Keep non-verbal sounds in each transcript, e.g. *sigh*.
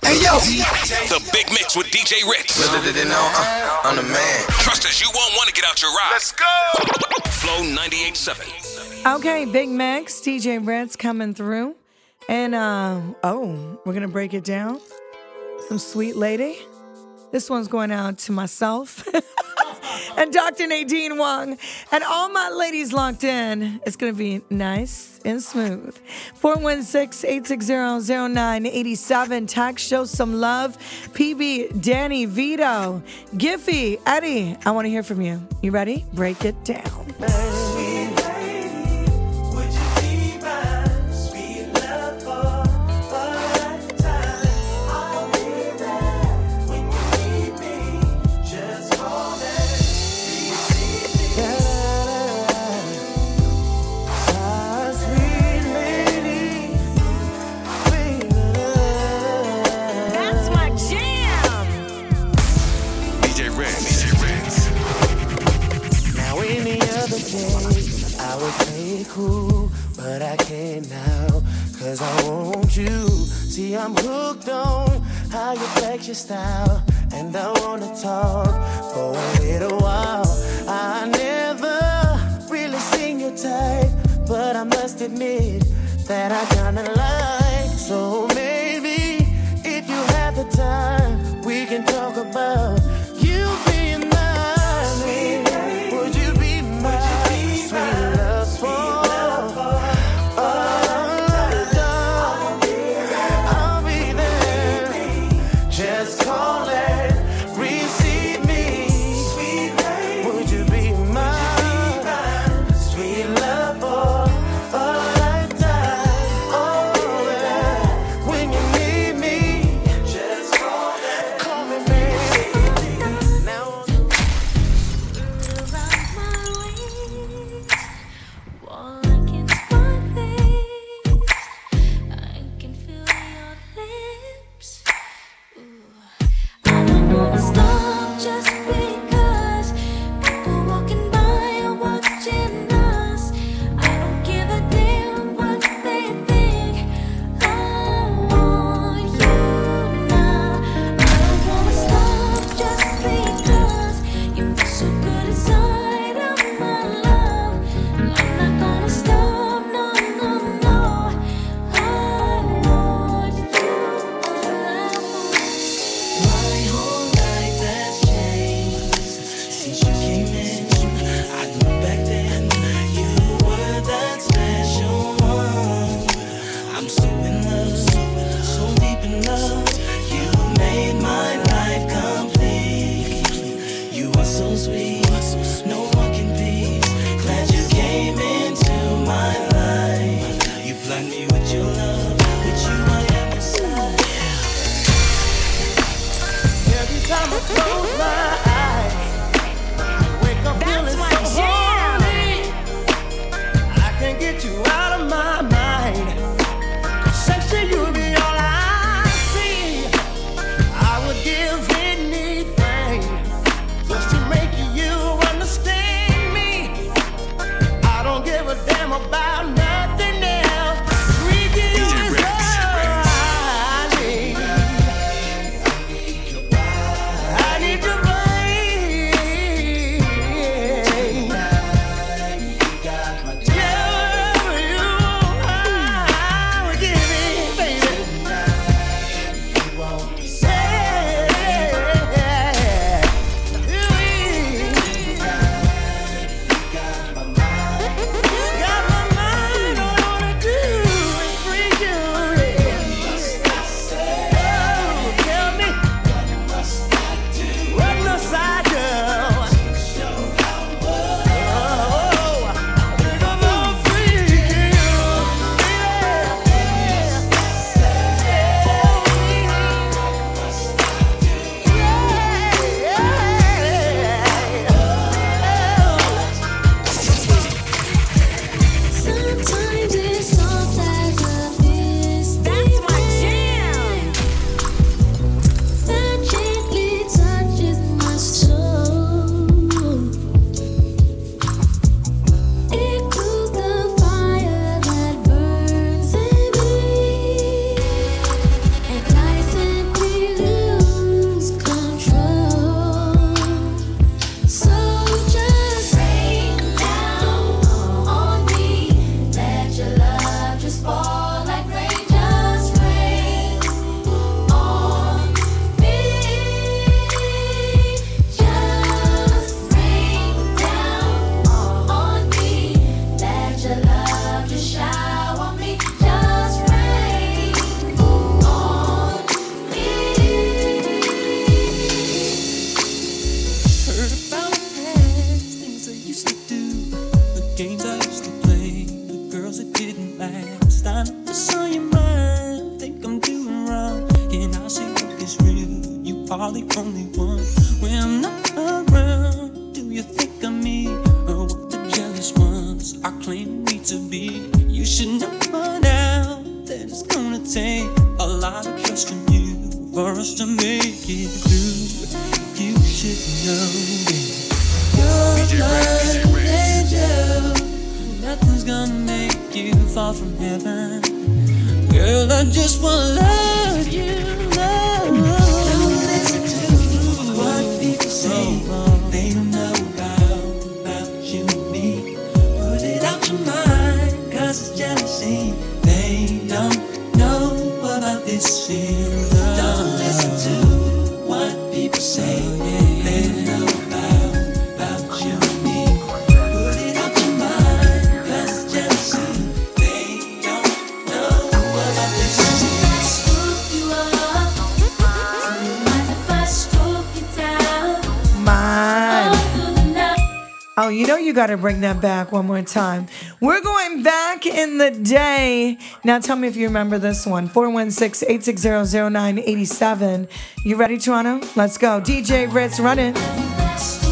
Hey yo, The Big Mix with DJ Ritz. uh, I'm the man. Trust us, you won't want to get out your ride. Let's go. Flow 98.7. Okay, Big Max, DJ Reds coming through. And uh oh, we're gonna break it down. Some sweet lady. This one's going out to myself *laughs* and Dr. Nadine Wong. And all my ladies locked in. It's gonna be nice and smooth. 416-860-0987. Text show some love. PB, Danny, Vito, Giffy, Eddie. I want to hear from you. You ready? Break it down. Admit that I kinda like. So to nothing's gonna make you fall from heaven. Girl, I just wanna love you. Oh, you know you got to bring that back one more time. We're going back in the day. Now tell me if you remember this one 416 860 0987. You ready, Toronto? Let's go. DJ Ritz, run it.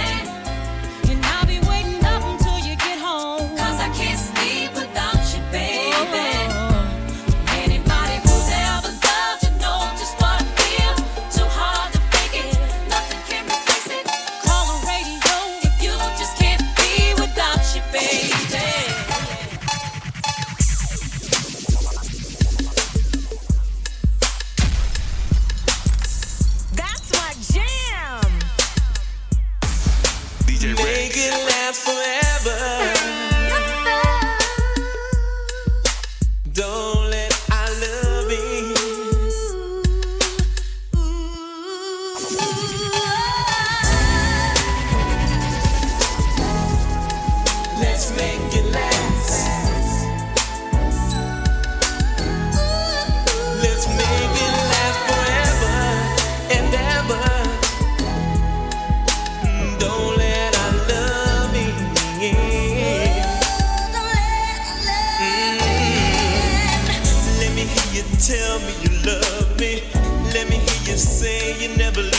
you never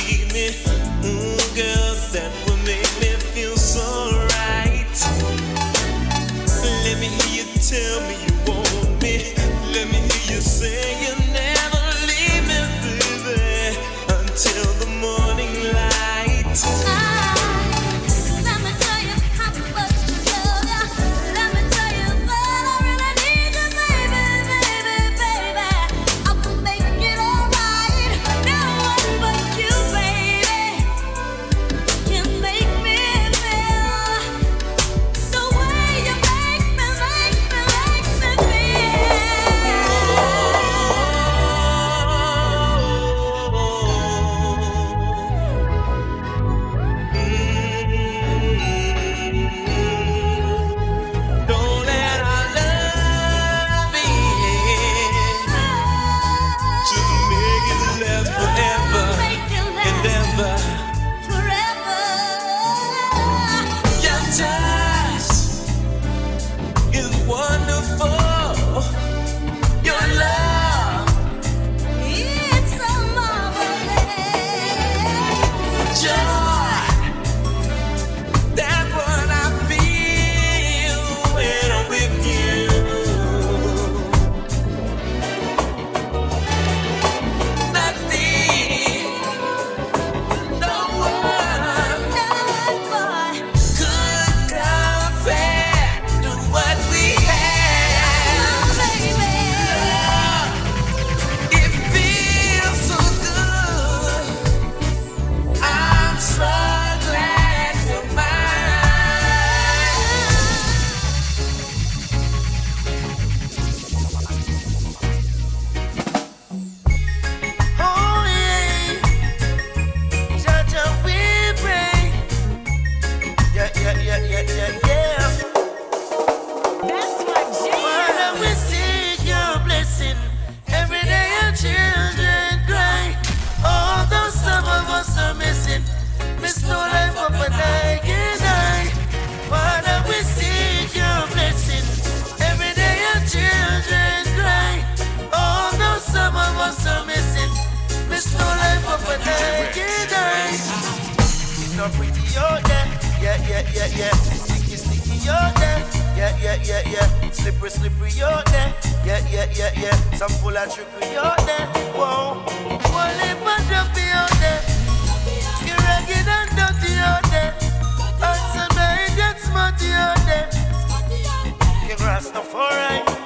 sticky, yeah, yeah, yeah, yeah, yeah. Sticky, sticky, oh yeah, yeah, yeah, yeah, yeah. Slippery, slippery, oh yeah, yeah, yeah, yeah, yeah. Some full and trickery, oh yeah, whoa. Wally, but jumpy, oh yeah. You ragged and dirty, oh yeah. And so they get smutty, oh yeah. You grass no for right.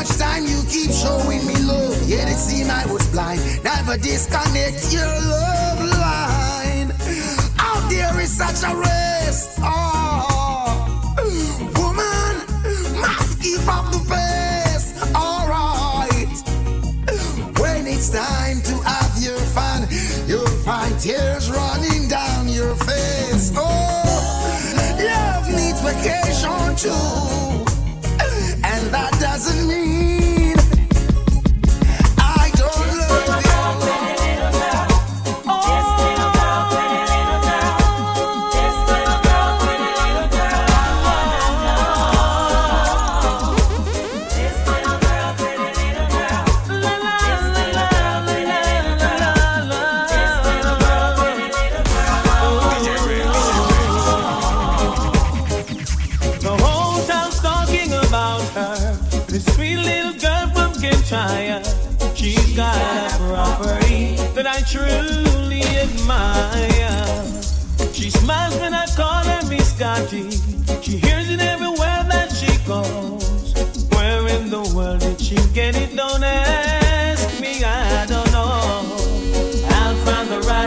Much time. You keep showing me love, yet it seemed I was blind. Never disconnect your love line. Out there is such a race. Oh, woman, must keep up the pace. Alright. When it's time to have your fun, you'll find tears running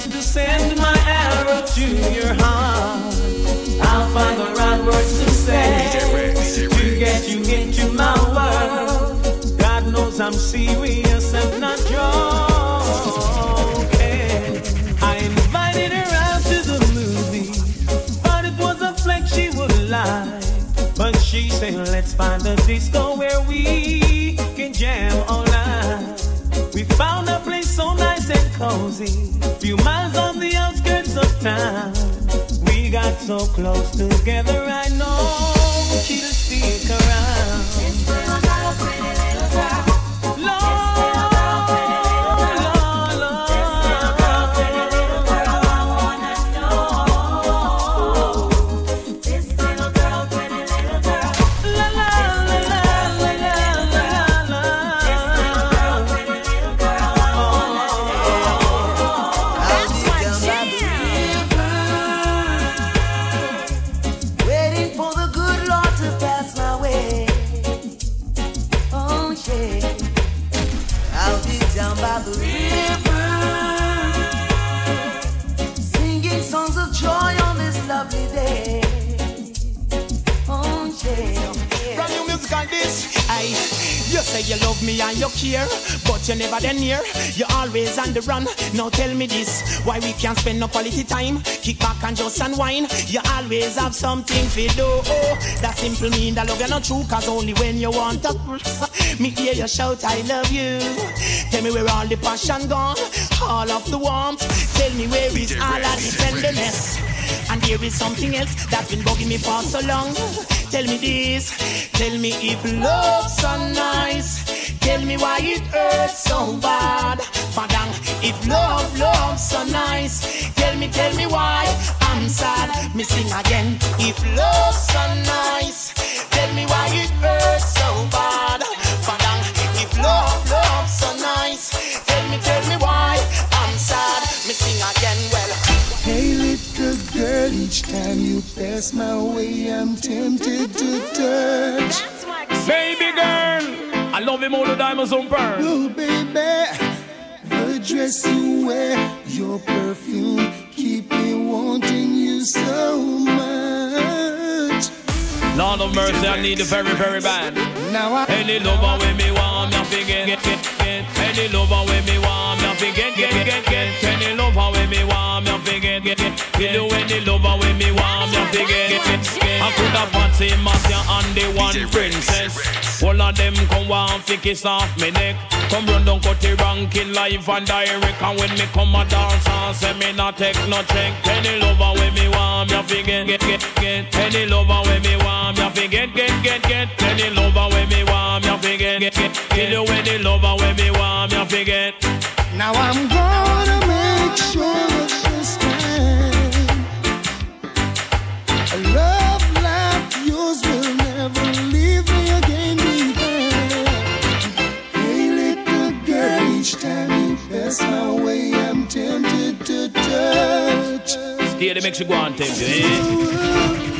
to to get her into my world. God knows I'm serious, I'm not joking. I know you're saying I'm crazy, telling your friends I'm a clown. I really like what I'm seeing, so I won't back down. I know that you know my intentions. On the table, I lay down my cards. I'm making all the preparations to send my arrow to your heart. I'll find the right words to say to get you into my world. God knows I'm serious and not joking. I invited her out to the movie, but it was a flex she would like. But she said, let's find a disco where we can jam all night. We found a cozy, few miles on the outskirts of town. We got so close together, I know never then near. You're always on the run. Now tell me this: why we can't spend no quality time? Kick back and just unwind. You always have something to do. Oh, that simple mean that love you not true, cause only when you want to. *laughs* Me hear you shout, I love you. Tell me where all the passion gone, all of the warmth. Tell me where is all of the tenderness. And there is something else that's been bugging me for so long. Tell me this, tell me if love's so nice. Tell me why it hurts so bad. If love, love's so nice. Tell me, tell me why I'm sad. Me sing again. If love's so nice. Tell me why it hurts so bad. Time you pass my way, I'm tempted to touch. Baby girl, I love him all the diamonds on pearl. Oh, baby, the dress you wear, your perfume, keep me wanting you so much. Lord of mercy, I need it very, very bad. Now I Any lover with me want forget, get, get, get. Any lover with me want me forget, get, get, get. Any lover with me want me forget, get, get. You do any lover with me want me forget, get, get, get. I could a Patsy, Marcia, and the one princess. All of them come want fi kiss off me neck. Come run down cut the ranking live and direct. And when me come a dance and say me not take no check. Any lover when me want me fi get get get get. Any lover when me want me fi get get get get. Any lover when me want me fi get get get. Kill you any lover when me want me fi get. Now I'm gonna make sure pass my way, I'm tempted to touch. The makes you go take you, eh?